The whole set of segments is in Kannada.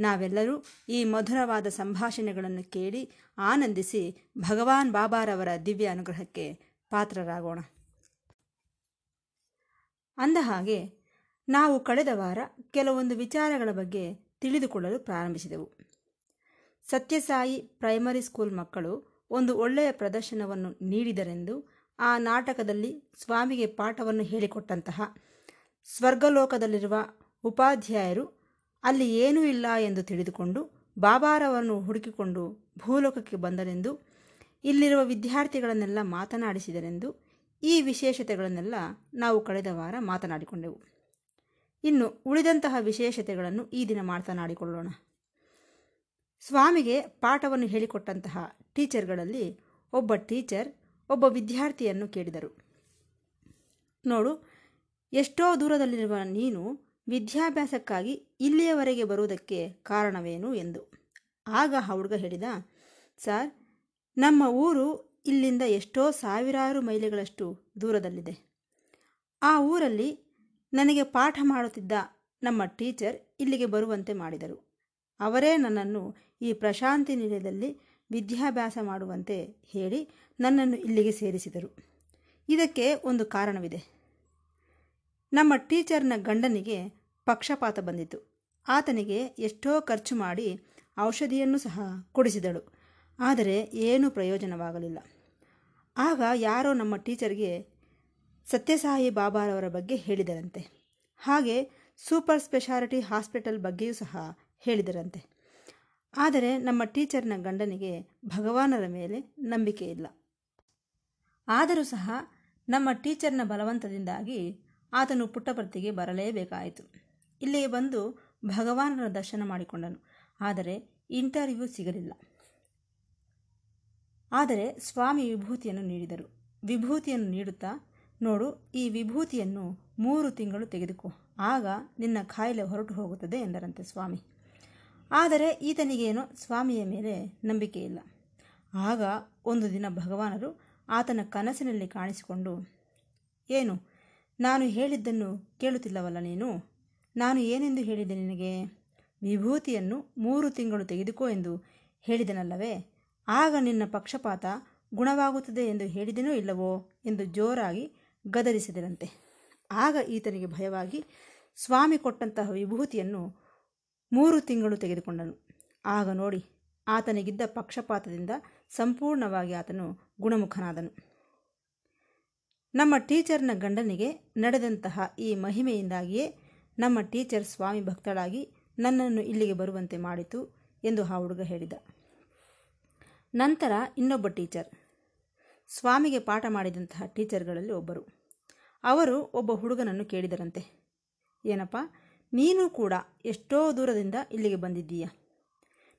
ನಾವೆಲ್ಲರೂ ಈ ಮಧುರವಾದ ಸಂಭಾಷಣೆಗಳನ್ನು ಕೇಳಿ ಆನಂದಿಸಿ ಭಗವಾನ್ ಬಾಬಾರವರ ದಿವ್ಯ ಅನುಗ್ರಹಕ್ಕೆ ಪಾತ್ರರಾಗೋಣ. ಅಂದ ಹಾಗೆ ನಾವು ಕಳೆದ ವಾರ ಕೆಲವೊಂದು ವಿಚಾರಗಳ ಬಗ್ಗೆ ತಿಳಿದುಕೊಳ್ಳಲು ಪ್ರಾರಂಭಿಸಿದೆವು. ಸತ್ಯಸಾಯಿ ಪ್ರೈಮರಿ ಸ್ಕೂಲ್ ಮಕ್ಕಳು ಒಂದು ಒಳ್ಳೆಯ ಪ್ರದರ್ಶನವನ್ನು ನೀಡಿದರೆಂದು ಆ ನಾಟಕದಲ್ಲಿ ಸ್ವಾಮಿಗೆ ಪಾಠವನ್ನು ಹೇಳಿಕೊಟ್ಟಂತಹ ಸ್ವರ್ಗಲೋಕದಲ್ಲಿರುವ ಉಪಾಧ್ಯಾಯರು ಅಲ್ಲಿ ಏನೂ ಇಲ್ಲ ಎಂದು ತಿಳಿದುಕೊಂಡು ಬಾಬಾರವನ್ನು ಹುಡುಕಿಕೊಂಡು ಭೂಲೋಕಕ್ಕೆ ಬಂದನೆಂದು, ಇಲ್ಲಿರುವ ವಿದ್ಯಾರ್ಥಿಗಳನ್ನೆಲ್ಲ ಮಾತನಾಡಿಸಿದರೆಂದು ಈ ವಿಶೇಷತೆಗಳನ್ನೆಲ್ಲ ನಾವು ಕಳೆದ ವಾರ ಮಾತನಾಡಿಕೊಂಡೆವು. ಇನ್ನು ಉಳಿದಂತಹ ವಿಶೇಷತೆಗಳನ್ನು ಈ ದಿನ ಮಾತನಾಡಿಕೊಳ್ಳೋಣ. ಸ್ವಾಮಿಗೆ ಪಾಠವನ್ನು ಹೇಳಿಕೊಟ್ಟಂತಹ ಟೀಚರ್ಗಳಲ್ಲಿ ಒಬ್ಬ ಟೀಚರ್ ಒಬ್ಬ ವಿದ್ಯಾರ್ಥಿಯನ್ನು ಕೇಳಿದರು. ನೋಡು, ಎಷ್ಟೋ ದೂರದಲ್ಲಿರುವ ನೀನು ವಿದ್ಯಾಭ್ಯಾಸಕ್ಕಾಗಿ ಇಲ್ಲಿಯವರೆಗೆ ಬರುವುದಕ್ಕೆ ಕಾರಣವೇನು ಎಂದು. ಆಗ ಆ ಹುಡುಗ ಹೇಳಿದ, ಸರ್, ನಮ್ಮ ಊರು ಇಲ್ಲಿಂದ ಎಷ್ಟೋ ಸಾವಿರಾರು ಮೈಲಿಗಳಷ್ಟು ದೂರದಲ್ಲಿದೆ. ಆ ಊರಲ್ಲಿ ನನಗೆ ಪಾಠ ಮಾಡುತ್ತಿದ್ದ ನಮ್ಮ ಟೀಚರ್ ಇಲ್ಲಿಗೆ ಬರುವಂತೆ ಮಾಡಿದರು. ಅವರೇ ನನ್ನನ್ನು ಈ ಪ್ರಶಾಂತಿ ನಿಲಯದಲ್ಲಿ ವಿದ್ಯಾಭ್ಯಾಸ ಮಾಡುವಂತೆ ಹೇಳಿ ನನ್ನನ್ನು ಇಲ್ಲಿಗೆ ಸೇರಿಸಿದರು. ಇದಕ್ಕೆ ಒಂದು ಕಾರಣವಿದೆ. ನಮ್ಮ ಟೀಚರ್ನ ಗಂಡನಿಗೆ ಪಕ್ಷಪಾತ ಬಂದಿತು ಆತನಿಗೆ ಎಷ್ಟೋ ಖರ್ಚು ಮಾಡಿ ಔಷಧಿಯನ್ನು ಸಹ ಕೊಡಿಸಿದಳು. ಆದರೆ ಏನೂ ಪ್ರಯೋಜನವಾಗಲಿಲ್ಲ. ಆಗ ಯಾರೋ ನಮ್ಮ ಟೀಚರ್ಗೆ ಸತ್ಯಸಾಯಿ ಬಾಬಾರವರ ಬಗ್ಗೆ ಹೇಳಿದರಂತೆ. ಹಾಗೆ ಸೂಪರ್ ಸ್ಪೆಷಾಲಿಟಿ ಹಾಸ್ಪಿಟಲ್ ಬಗ್ಗೆಯೂ ಸಹ ಹೇಳಿದರಂತೆ. ಆದರೆ ನಮ್ಮ ಟೀಚರ್ನ ಗಂಡನಿಗೆ ಭಗವಾನರ ಮೇಲೆ ನಂಬಿಕೆ ಇಲ್ಲ. ಆದರೂ ಸಹ ನಮ್ಮ ಟೀಚರ್ನ ಬಲವಂತದಿಂದಾಗಿ ಆತನು ಪುಟ್ಟಪರ್ತಿಗೆ ಬರಲೇಬೇಕಾಯಿತು. ಇಲ್ಲಿಗೆ ಬಂದು ಭಗವಾನರ ದರ್ಶನ ಮಾಡಿಕೊಂಡನು. ಆದರೆ ಇಂಟರ್ವ್ಯೂ ಸಿಗಲಿಲ್ಲ. ಆದರೆ ಸ್ವಾಮಿ ವಿಭೂತಿಯನ್ನು ನೀಡಿದರು. ವಿಭೂತಿಯನ್ನು ನೀಡುತ್ತಾ, ನೋಡು, ಈ ವಿಭೂತಿಯನ್ನು ಮೂರು ತಿಂಗಳು ತೆಗೆದುಕೋ. ಆಗ ನಿನ್ನ ಕಾಯಿಲೆ ಹೊರಟು ಹೋಗುತ್ತದೆ ಎಂದರಂತೆ ಸ್ವಾಮಿ. ಆದರೆ ಈತನಿಗೇನು ಸ್ವಾಮಿಯ ಮೇಲೆ ನಂಬಿಕೆ ಇಲ್ಲ. ಆಗ ಒಂದು ದಿನ ಭಗವಾನರು ಆತನ ಕನಸಿನಲ್ಲಿ ಕಾಣಿಸಿಕೊಂಡು, ಏನು ನಾನು ಹೇಳಿದ್ದನ್ನು ಕೇಳುತ್ತಿಲ್ಲವಲ್ಲ ನೀನು? ನಾನು ಏನೆಂದು ಹೇಳಿದೆ ನಿನಗೆ? ವಿಭೂತಿಯನ್ನು ಮೂರು ತಿಂಗಳು ತೆಗೆದುಕೋ ಎಂದು ಹೇಳಿದನಲ್ಲವೇ? ಆಗ ನಿನ್ನ ಪಕ್ಷಪಾತ ಗುಣವಾಗುತ್ತದೆ ಎಂದು ಹೇಳಿದೆನೋ ಇಲ್ಲವೋ ಎಂದು ಜೋರಾಗಿ ಗದರಿಸಿದರಂತೆ. ಆಗ ಈತನಿಗೆ ಭಯವಾಗಿ ಸ್ವಾಮಿ ಕೊಟ್ಟಂತಹ ವಿಭೂತಿಯನ್ನು ಮೂರು ತಿಂಗಳು ತೆಗೆದುಕೊಂಡನು. ಆಗ ನೋಡಿ, ಆತನಿಗಿದ್ದ ಪಕ್ಷಪಾತದಿಂದ ಸಂಪೂರ್ಣವಾಗಿ ಆತನು ಗುಣಮುಖನಾದನು. ನಮ್ಮ ಟೀಚರ್ನ ಗಂಡನಿಗೆ ನಡೆದಂತಹ ಈ ಮಹಿಮೆಯಿಂದಾಗಿಯೇ ನಮ್ಮ ಟೀಚರ್ ಸ್ವಾಮಿ ಭಕ್ತಳಾಗಿ ನನ್ನನ್ನು ಇಲ್ಲಿಗೆ ಬರುವಂತೆ ಮಾಡಿತು ಎಂದು ಆ ಹುಡುಗ ಹೇಳಿದ. ನಂತರ ಇನ್ನೊಬ್ಬ ಟೀಚರ್. ಸ್ವಾಮಿಗೆ ಪಾಠ ಮಾಡಿದಂತಹ ಟೀಚರ್ಗಳಲ್ಲಿ ಒಬ್ಬರು. ಅವರು ಒಬ್ಬ ಹುಡುಗನನ್ನು ಕೇಳಿದರಂತೆ. ಏನಪ್ಪ, ನೀನು ಕೂಡ ಎಷ್ಟೋ ದೂರದಿಂದ ಇಲ್ಲಿಗೆ ಬಂದಿದ್ದೀಯ?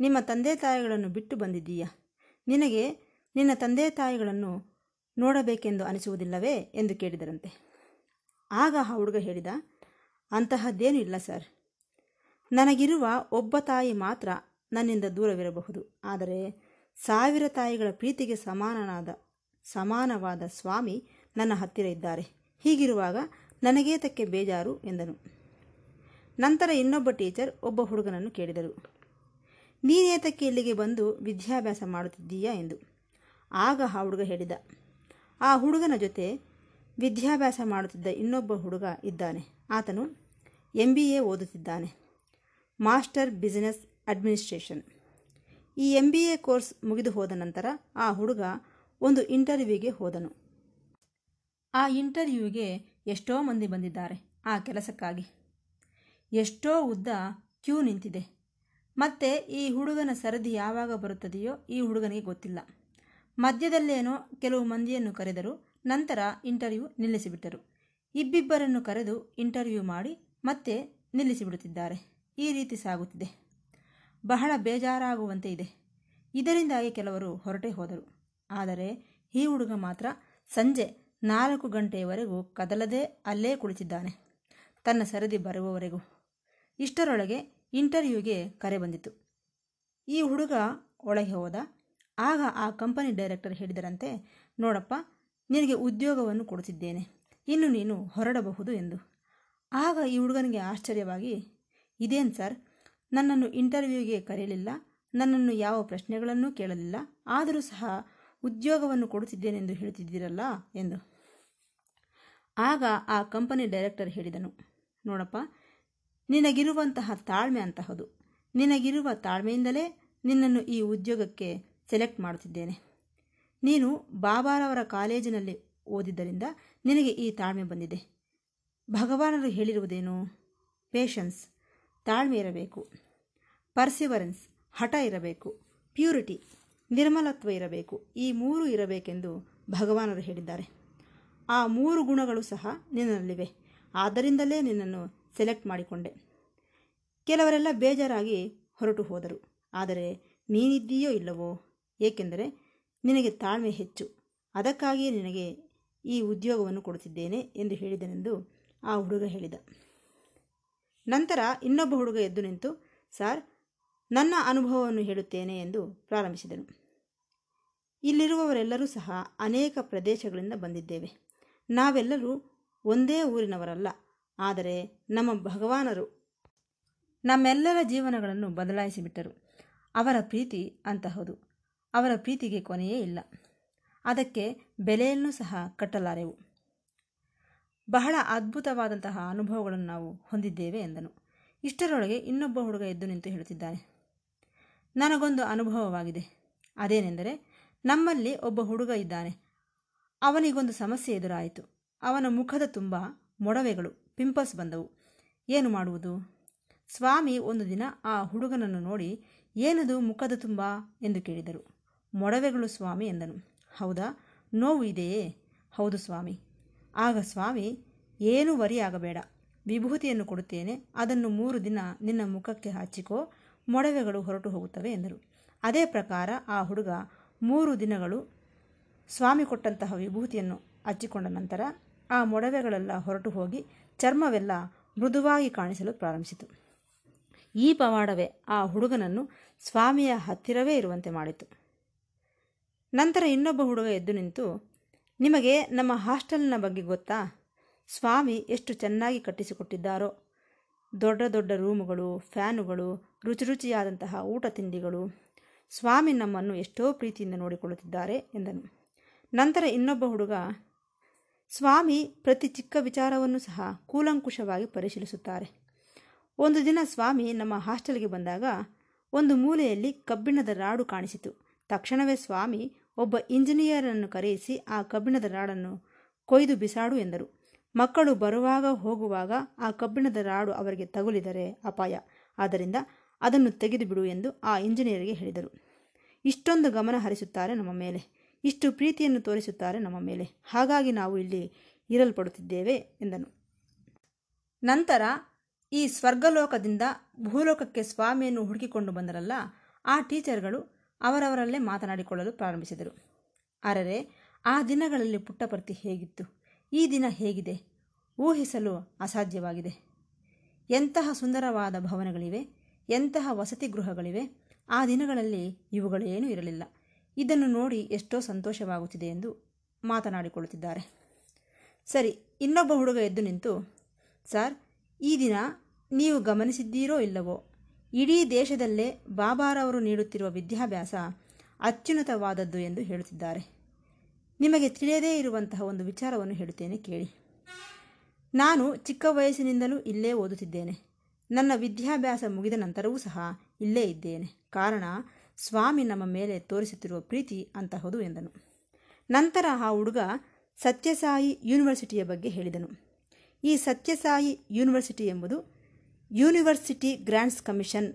ನಿಮ್ಮ ತಂದೆ ತಾಯಿಗಳನ್ನು ಬಿಟ್ಟು ಬಂದಿದ್ದೀಯ? ನಿನಗೆ ನಿನ್ನ ತಂದೆ ತಾಯಿಗಳನ್ನು ನೋಡಬೇಕೆಂದು ಅನಿಸುವುದಿಲ್ಲವೇ ಎಂದು ಕೇಳಿದರಂತೆ. ಆಗ ಆ ಹುಡುಗ ಹೇಳಿದ, ಅಂತಹದ್ದೇನೂ ಇಲ್ಲ ಸರ್. ನನಗಿರುವ ಒಬ್ಬ ತಾಯಿ ಮಾತ್ರ ನನ್ನಿಂದ ದೂರವಿರಬಹುದು. ಆದರೆ ಸಾವಿರ ತಾಯಿಗಳ ಪ್ರೀತಿಗೆ ಸಮಾನನಾದ, ಸಮಾನವಾದ ಸ್ವಾಮಿ ನನ್ನ ಹತ್ತಿರ ಇದ್ದಾರೆ. ಹೀಗಿರುವಾಗ ನನಗೇತಕ್ಕೆ ಬೇಜಾರು? ಎಂದನು. ನಂತರ ಇನ್ನೊಬ್ಬ ಟೀಚರ್ ಒಬ್ಬ ಹುಡುಗನನ್ನು ಕೇಳಿದರು. ನೀನೇತಕ್ಕೆ ಇಲ್ಲಿಗೆ ಬಂದು ವಿದ್ಯಾಭ್ಯಾಸ ಮಾಡುತ್ತಿದ್ದೀಯಾ? ಎಂದು. ಆಗ ಆ ಹುಡುಗ ಹೇಳಿದ ಆ ಹುಡುಗನ ಜೊತೆ ವಿದ್ಯಾಭ್ಯಾಸ ಮಾಡುತ್ತಿದ್ದ ಇನ್ನೊಬ್ಬ ಹುಡುಗ ಇದ್ದಾನೆ. ಆತನು M B A ಓದುತ್ತಿದ್ದಾನೆ. Master business administration. ಈ ಎಂ ಬಿ ಎ ಕೋರ್ಸ್ ಮುಗಿದು ಹೋದ ನಂತರ ಆ ಹುಡುಗ ಒಂದು ಇಂಟರ್ವ್ಯೂಗೆ ಹೋದನು. ಆ ಇಂಟರ್ವ್ಯೂಗೆ ಎಷ್ಟೋ ಮಂದಿ ಬಂದಿದ್ದಾರೆ ಆ ಕೆಲಸಕ್ಕಾಗಿ. ಎಷ್ಟೋ ಉದ್ದ ಕ್ಯೂ ನಿಂತಿದೆ. ಮತ್ತು ಈ ಹುಡುಗನ ಸರದಿ ಯಾವಾಗ ಬರುತ್ತದೆಯೋ ಈ ಹುಡುಗನಿಗೆ ಗೊತ್ತಿಲ್ಲ. ಮಧ್ಯದಲ್ಲೇನೋ ಕೆಲವು ಮಂದಿಯನ್ನು ಕರೆದರು, ನಂತರ ಇಂಟರ್ವ್ಯೂ ನಿಲ್ಲಿಸಿಬಿಟ್ಟರು. ಇಬ್ಬಿಬ್ಬರನ್ನು ಕರೆದು ಇಂಟರ್ವ್ಯೂ ಮಾಡಿ ಮತ್ತೆ ನಿಲ್ಲಿಸಿಬಿಡುತ್ತಿದ್ದಾರೆ. ಈ ರೀತಿ ಸಾಗುತ್ತಿದೆ. ಬಹಳ ಬೇಜಾರಾಗುವಂತೆ ಇದೆ. ಇದರಿಂದಾಗಿ ಕೆಲವರು ಹೊರಟೇ ಹೋದರು. ಆದರೆ ಈ ಹುಡುಗ ಮಾತ್ರ ಸಂಜೆ ನಾಲ್ಕು ಗಂಟೆಯವರೆಗೂ ಕದಲದೆ ಅಲ್ಲೇ ಕುಳಿತಿದ್ದಾನೆ. ತನ್ನ ಸರದಿ ಬರುವವರೆಗೂ. ಇಷ್ಟರೊಳಗೆ ಇಂಟರ್ವ್ಯೂಗೆ ಕರೆ ಬಂದಿತು ಈ ಹುಡುಗ ಒಳಗೆ ಹೋದ. ಆಗ ಆ ಕಂಪನಿ ಡೈರೆಕ್ಟರ್ ಹೇಳಿದರಂತೆ, ನೋಡಪ್ಪ, ನಿನಗೆ ಉದ್ಯೋಗವನ್ನು ಕೊಡುತ್ತಿದ್ದೇನೆ ಇನ್ನು ನೀನು ಹೊರಡಬಹುದು ಎಂದು. ಆಗ ಈ ಹುಡುಗನಿಗೆ ಆಶ್ಚರ್ಯವಾಗಿ, ಇದೇನು ಸರ್? ನನ್ನನ್ನು ಇಂಟರ್ವ್ಯೂಗೆ ಕರೆಯಲಿಲ್ಲ, ನನ್ನನ್ನು ಯಾವ ಪ್ರಶ್ನೆಗಳನ್ನೂ ಕೇಳಲಿಲ್ಲ, ಆದರೂ ಸಹ ಉದ್ಯೋಗವನ್ನು ಕೊಡುತ್ತಿದ್ದೇನೆಂದು ಹೇಳುತ್ತಿದ್ದೀರಲ್ಲ ಎಂದು. ಆಗ ಆ ಕಂಪನಿ ಡೈರೆಕ್ಟರ್ ಹೇಳಿದನು, ನೋಡಪ್ಪ, ನಿನಗಿರುವಂತಹ ತಾಳ್ಮೆ ಅಂತಹದು. ನಿನಗಿರುವ ತಾಳ್ಮೆಯಿಂದಲೇ ನಿನ್ನನ್ನು ಈ ಉದ್ಯೋಗಕ್ಕೆ ಸೆಲೆಕ್ಟ್ ಮಾಡುತ್ತಿದ್ದೇನೆ. ನೀನು ಬಾಬಾರವರ ಕಾಲೇಜಿನಲ್ಲಿ ಓದಿದ್ದರಿಂದ ನಿನಗೆ ಈ ತಾಳ್ಮೆ ಬಂದಿದೆ. ಭಗವಾನರು ಹೇಳಿರುವುದೇನು? ಪೇಷನ್ಸ್ ತಾಳ್ಮೆ ಇರಬೇಕು. ಪರ್ಸಿವರೆನ್ಸ್ ಹಠ ಇರಬೇಕು. ಪ್ಯೂರಿಟಿ ನಿರ್ಮಲತ್ವ ಇರಬೇಕು. ಈ ಮೂರು ಇರಬೇಕೆಂದು ಭಗವಾನರು ಹೇಳಿದ್ದಾರೆ. ಆ ಮೂರು ಗುಣಗಳು ಸಹ ನಿನ್ನಲ್ಲಿವೆ. ಆದ್ದರಿಂದಲೇ ನಿನ್ನನ್ನು ಸೆಲೆಕ್ಟ್ ಮಾಡಿಕೊಂಡೆ. ಕೆಲವರೆಲ್ಲ ಬೇಜಾರಾಗಿ ಹೊರಟು ಹೋದರು. ಆದರೆ ನೀನಿದ್ದೀಯೋ ಇಲ್ಲವೋ? ಏಕೆಂದರೆ ನಿನಗೆ ತಾಳ್ಮೆ ಹೆಚ್ಚು. ಅದಕ್ಕಾಗಿಯೇ ನಿನಗೆ ಈ ಉದ್ಯೋಗವನ್ನು ಕೊಡುತ್ತಿದ್ದೇನೆ ಎಂದು ಹೇಳಿದನೆಂದು ಆ ಹುಡುಗ ಹೇಳಿದ. ನಂತರ ಇನ್ನೊಬ್ಬ ಹುಡುಗ ಎದ್ದು ನಿಂತು, ಸಾರ್, ನನ್ನ ಅನುಭವವನ್ನು ಹೇಳುತ್ತೇನೆ ಎಂದು ಪ್ರಾರಂಭಿಸಿದನು. ಇಲ್ಲಿರುವವರೆಲ್ಲರೂ ಸಹ ಅನೇಕ ಪ್ರದೇಶಗಳಿಂದ ಬಂದಿದ್ದೇವೆ. ನಾವೆಲ್ಲರೂ ಒಂದೇ ಊರಿನವರಲ್ಲ. ಆದರೆ ನಮ್ಮ ಭಗವಾನರು ನಮ್ಮೆಲ್ಲರ ಜೀವನಗಳನ್ನು ಬದಲಾಯಿಸಿಬಿಟ್ಟರು. ಅವರ ಪ್ರೀತಿ ಅಂತಹದು. ಅವರ ಪ್ರೀತಿಗೆ ಕೊನೆಯೇ ಇಲ್ಲ. ಅದಕ್ಕೆ ಬೆಲೆಯನ್ನು ಸಹ ಕಟ್ಟಲಾರೆವು. ಬಹಳ ಅದ್ಭುತವಾದಂತಹ ಅನುಭವಗಳನ್ನು ನಾವು ಹೊಂದಿದ್ದೇವೆ ಎಂದನು. ಇಷ್ಟರೊಳಗೆ ಇನ್ನೊಬ್ಬ ಹುಡುಗ ಎದ್ದು ನಿಂತು ಹೇಳುತ್ತಿದ್ದಾನೆ. ನನಗೊಂದು ಅನುಭವವಾಗಿದೆ. ಅದೇನೆಂದರೆ, ನಮ್ಮಲ್ಲಿ ಒಬ್ಬ ಹುಡುಗ ಇದ್ದಾನೆ. ಅವನಿಗೊಂದು ಸಮಸ್ಯೆ ಎದುರಾಯಿತು. ಅವನ ಮುಖದ ತುಂಬ ಮೊಡವೆಗಳು, ಪಿಂಪಲ್ಸ್ ಬಂದವು. ಏನು ಮಾಡುವುದು? ಸ್ವಾಮಿ ಒಂದು ದಿನ ಆ ಹುಡುಗನನ್ನು ನೋಡಿ, ಏನದು ಮುಖದ ತುಂಬ? ಎಂದು ಕೇಳಿದರು. ಮೊಡವೆಗಳು ಸ್ವಾಮಿ ಎಂದನು. ಹೌದಾ? ನೋವು ಇದೆಯೇ? ಹೌದು ಸ್ವಾಮಿ. ಆಗ ಸ್ವಾಮಿ, ಏನೂ ವರಿಯಾಗಬೇಡ. ವಿಭೂತಿಯನ್ನು ಕೊಡುತ್ತೇನೆ. ಅದನ್ನು ಮೂರು ದಿನ ನಿನ್ನ ಮುಖಕ್ಕೆ ಹಚ್ಚಿಕೋ, ಮೊಡವೆಗಳು ಹೊರಟು ಹೋಗುತ್ತವೆ ಎಂದರು. ಅದೇ ಪ್ರಕಾರ ಆ ಹುಡುಗ ಮೂರು ದಿನಗಳು ಸ್ವಾಮಿ ಕೊಟ್ಟಂತಹ ವಿಭೂತಿಯನ್ನು ಹಚ್ಚಿಕೊಂಡ ನಂತರ ಆ ಮೊಡವೆಗಳೆಲ್ಲ ಹೊರಟು ಹೋಗಿ ಚರ್ಮವೆಲ್ಲ ಮೃದುವಾಗಿ ಕಾಣಿಸಲು ಪ್ರಾರಂಭಿಸಿತು. ಈ ಪವಾಡವೇ ಆ ಹುಡುಗನನ್ನು ಸ್ವಾಮಿಯ ಹತ್ತಿರವೇ ಇರುವಂತೆ ಮಾಡಿತು. ನಂತರ ಇನ್ನೊಬ್ಬ ಹುಡುಗ ಎದ್ದು ನಿಂತು, ನಿಮಗೆ ನಮ್ಮ ಹಾಸ್ಟೆಲ್ನ ಬಗ್ಗೆ ಗೊತ್ತಾ? ಸ್ವಾಮಿ ಎಷ್ಟು ಚೆನ್ನಾಗಿ ಕಟ್ಟಿಸಿಕೊಟ್ಟಿದ್ದಾರೋ. ದೊಡ್ಡ ದೊಡ್ಡ ರೂಮುಗಳು, ಫ್ಯಾನುಗಳು, ರುಚಿ ರುಚಿಯಾದಂತಹ ಊಟ ತಿಂಡಿಗಳು. ಸ್ವಾಮಿ ನಮ್ಮನ್ನು ಎಷ್ಟೋ ಪ್ರೀತಿಯಿಂದ ನೋಡಿಕೊಳ್ಳುತ್ತಿದ್ದಾರೆ ಎಂದನು. ನಂತರ ಇನ್ನೊಬ್ಬ ಹುಡುಗ, ಸ್ವಾಮಿ ಪ್ರತಿ ಚಿಕ್ಕ ವಿಚಾರವನ್ನು ಸಹ ಕೂಲಂಕುಷವಾಗಿ ಪರಿಶೀಲಿಸುತ್ತಾರೆ. ಒಂದು ದಿನ ಸ್ವಾಮಿ ನಮ್ಮ ಹಾಸ್ಟೆಲ್ಗೆ ಬಂದಾಗ ಒಂದು ಮೂಲೆಯಲ್ಲಿ ಕಬ್ಬಿಣದ ರಾಡು ಕಾಣಿಸಿತು. ತಕ್ಷಣವೇ ಸ್ವಾಮಿ ಒಬ್ಬ ಇಂಜಿನಿಯರನ್ನು ಕರೆಯಿಸಿ ಆ ಕಬ್ಬಿಣದ ರಾಡನ್ನು ಕೊಯ್ದು ಬಿಸಾಡು ಎಂದರು. ಮಕ್ಕಳು ಬರುವಾಗ ಹೋಗುವಾಗ ಆ ಕಬ್ಬಿಣದ ರಾಡು ಅವರಿಗೆ ತಗುಲಿದರೆ ಅಪಾಯ. ಆದ್ದರಿಂದ ಅದನ್ನು ತೆಗೆದು ಬಿಡು ಎಂದು ಆ ಇಂಜಿನಿಯರಿಗೆ ಹೇಳಿದರು. ಇಷ್ಟೊಂದು ಗಮನ ಹರಿಸುತ್ತಾರೆ ನಮ್ಮ ಮೇಲೆ. ಇಷ್ಟು ಪ್ರೀತಿಯನ್ನು ತೋರಿಸುತ್ತಾರೆ ನಮ್ಮ ಮೇಲೆ. ಹಾಗಾಗಿ ನಾವು ಇಲ್ಲಿ ಇರಲ್ಪಡುತ್ತಿದ್ದೇವೆ ಎಂದನು. ನಂತರ ಈ ಸ್ವರ್ಗಲೋಕದಿಂದ ಭೂಲೋಕಕ್ಕೆ ಸ್ವಾಮಿಯನ್ನು ಹುಡುಕಿಕೊಂಡು ಬಂದರಲ್ಲ, ಆ ಟೀಚರ್ಗಳು ಅವರವರಲ್ಲೇ ಮಾತನಾಡಿಕೊಳ್ಳಲು ಪ್ರಾರಂಭಿಸಿದರು. ಅರರೆ, ಆ ದಿನಗಳಲ್ಲಿ ಪುಟ್ಟಪರ್ತಿ ಹೇಗಿತ್ತು? ಈ ದಿನ ಹೇಗಿದೆ? ಊಹಿಸಲು ಅಸಾಧ್ಯವಾಗಿದೆ. ಎಂತಹ ಸುಂದರವಾದ ಭವನಗಳಿವೆ, ಎಂತಹ ವಸತಿ ಗೃಹಗಳಿವೆ, ಆ ದಿನಗಳಲ್ಲಿ ಇವುಗಳೇನೂ ಇರಲಿಲ್ಲ. ಇದನ್ನು ನೋಡಿ ಎಷ್ಟೋ ಸಂತೋಷವಾಗುತ್ತಿದೆ ಎಂದು ಮಾತನಾಡಿಕೊಳ್ಳುತ್ತಿದ್ದಾರೆ. ಸರಿ, ಇನ್ನೊಬ್ಬ ಹುಡುಗ ಎದ್ದು ನಿಂತು, ಸರ್, ಈ ದಿನ ನೀವು ಗಮನಿಸಿದ್ದೀರೋ ಇಲ್ಲವೋ? ಇಡೀ ದೇಶದಲ್ಲೇ ಬಾಬಾರವರು ನೀಡುತ್ತಿರುವ ವಿದ್ಯಾಭ್ಯಾಸ ಅತ್ಯುನ್ನತವಾದದ್ದು ಎಂದು ಹೇಳುತ್ತಿದ್ದಾರೆ. ನಿಮಗೆ ತಿಳಿಯದೇ ಇರುವಂತಹ ಒಂದು ವಿಚಾರವನ್ನು ಹೇಳುತ್ತೇನೆ, ಕೇಳಿ. ನಾನು ಚಿಕ್ಕ ವಯಸ್ಸಿನಿಂದಲೂ ಇಲ್ಲೇ ಓದುತ್ತಿದ್ದೇನೆ. ನನ್ನ ವಿದ್ಯಾಭ್ಯಾಸ ಮುಗಿದ ನಂತರವೂ ಸಹ ಇಲ್ಲೇ ಇದ್ದೇನೆ. ಕಾರಣ, ಸ್ವಾಮಿ ನಮ್ಮ ಮೇಲೆ ತೋರಿಸುತ್ತಿರುವ ಪ್ರೀತಿ ಅಂತಹದು ಎಂದನು. ನಂತರ ಆ ಹುಡುಗ ಸತ್ಯಸಾಯಿ ಯೂನಿವರ್ಸಿಟಿಯ ಬಗ್ಗೆ ಹೇಳಿದನು. ಈ ಸತ್ಯಸಾಯಿ ಯೂನಿವರ್ಸಿಟಿ ಎಂಬುದು ಯೂನಿವರ್ಸಿಟಿ ಗ್ರ್ಯಾಂಟ್ಸ್ ಕಮಿಷನ್,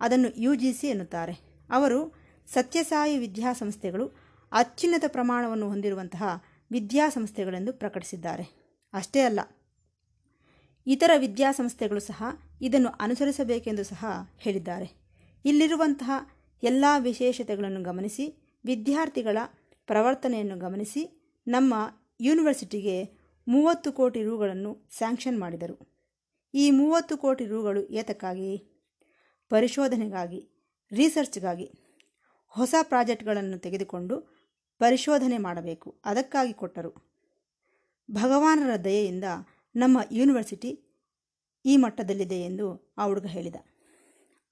ಅದನ್ನು ಯು ಜಿ ಸಿ ಎನ್ನುತ್ತಾರೆ. ಅವರು ಸತ್ಯಸಾಯಿ ವಿದ್ಯಾಸಂಸ್ಥೆಗಳು ಅತ್ಯುನ್ನತ ಪ್ರಮಾಣವನ್ನು ಹೊಂದಿರುವಂತಹ ವಿದ್ಯಾಸಂಸ್ಥೆಗಳೆಂದು ಪ್ರಕಟಿಸಿದ್ದಾರೆ. ಅಷ್ಟೇ ಅಲ್ಲ, ಇತರ ವಿದ್ಯಾಸಂಸ್ಥೆಗಳು ಸಹ ಇದನ್ನು ಅನುಸರಿಸಬೇಕೆಂದು ಸಹ ಹೇಳಿದ್ದಾರೆ. ಇಲ್ಲಿರುವಂತಹ ಎಲ್ಲ ವಿಶೇಷತೆಗಳನ್ನು ಗಮನಿಸಿ, ವಿದ್ಯಾರ್ಥಿಗಳ ಪ್ರವರ್ತನೆಯನ್ನು ಗಮನಿಸಿ, ನಮ್ಮ ಯೂನಿವರ್ಸಿಟಿಗೆ ಮೂವತ್ತು ಕೋಟಿ ರುಗಳನ್ನು ಸ್ಯಾಂಕ್ಷನ್ ಮಾಡಿದರು. ಈ ಮೂವತ್ತು ಕೋಟಿ ರೂಗಳು ಏತಕ್ಕಾಗಿ? ಪರಿಶೋಧನೆಗಾಗಿ, ರಿಸರ್ಚ್ಗಾಗಿ ಹೊಸ ಪ್ರಾಜೆಕ್ಟ್ಗಳನ್ನು ತೆಗೆದುಕೊಂಡು ಪರಿಶೋಧನೆ ಮಾಡಬೇಕು. ಅದಕ್ಕಾಗಿ ಕೊಟ್ಟರು. ಭಗವಾನರ ದಯೆಯಿಂದ ನಮ್ಮ ಯೂನಿವರ್ಸಿಟಿ ಈ ಮಟ್ಟದಲ್ಲಿದೆ ಎಂದು ಆ ಹುಡುಗ ಹೇಳಿದ.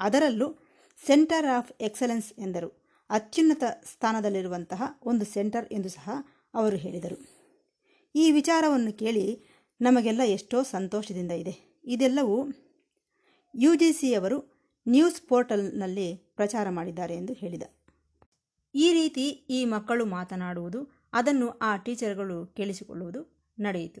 ಅದರಲ್ಲೂ ಸೆಂಟರ್ ಆಫ್ ಎಕ್ಸಲೆನ್ಸ್ ಎಂದರು. ಅತ್ಯುನ್ನತ ಸ್ಥಾನದಲ್ಲಿರುವಂತಹ ಒಂದು ಸೆಂಟರ್ ಎಂದು ಸಹ ಅವರು ಹೇಳಿದರು. ಈ ವಿಚಾರವನ್ನು ಕೇಳಿ ನಮಗೆಲ್ಲ ಎಷ್ಟೋ ಸಂತೋಷದಿಂದ ಇದೆ. ಇದೆಲ್ಲವೂ ಯು ಜಿ ಸಿಯವರು ನ್ಯೂಸ್ ಪೋರ್ಟಲ್ನಲ್ಲಿ ಪ್ರಚಾರ ಮಾಡಿದ್ದಾರೆ ಎಂದು ಹೇಳಿದ. ಈ ರೀತಿ ಈ ಮಕ್ಕಳು ಮಾತನಾಡುವುದು, ಅದನ್ನು ಆ ಟೀಚರ್ಗಳು ಕೇಳಿಸಿಕೊಳ್ಳುವುದು ನಡೆಯಿತು.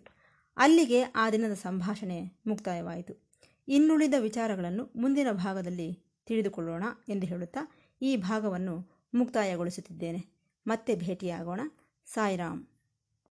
ಅಲ್ಲಿಗೆ ಆ ದಿನದ ಸಂಭಾಷಣೆ ಮುಕ್ತಾಯವಾಯಿತು. ಇನ್ನುಳಿದ ವಿಚಾರಗಳನ್ನು ಮುಂದಿನ ಭಾಗದಲ್ಲಿ ತಿಳಿದುಕೊಳ್ಳೋಣ ಎಂದು ಹೇಳುತ್ತಾ ಈ ಭಾಗವನ್ನು ಮುಕ್ತಾಯಗೊಳಿಸುತ್ತಿದ್ದೇನೆ. ಮತ್ತೆ ಭೇಟಿಯಾಗೋಣ. ಸಾಯಿರಾಮ್.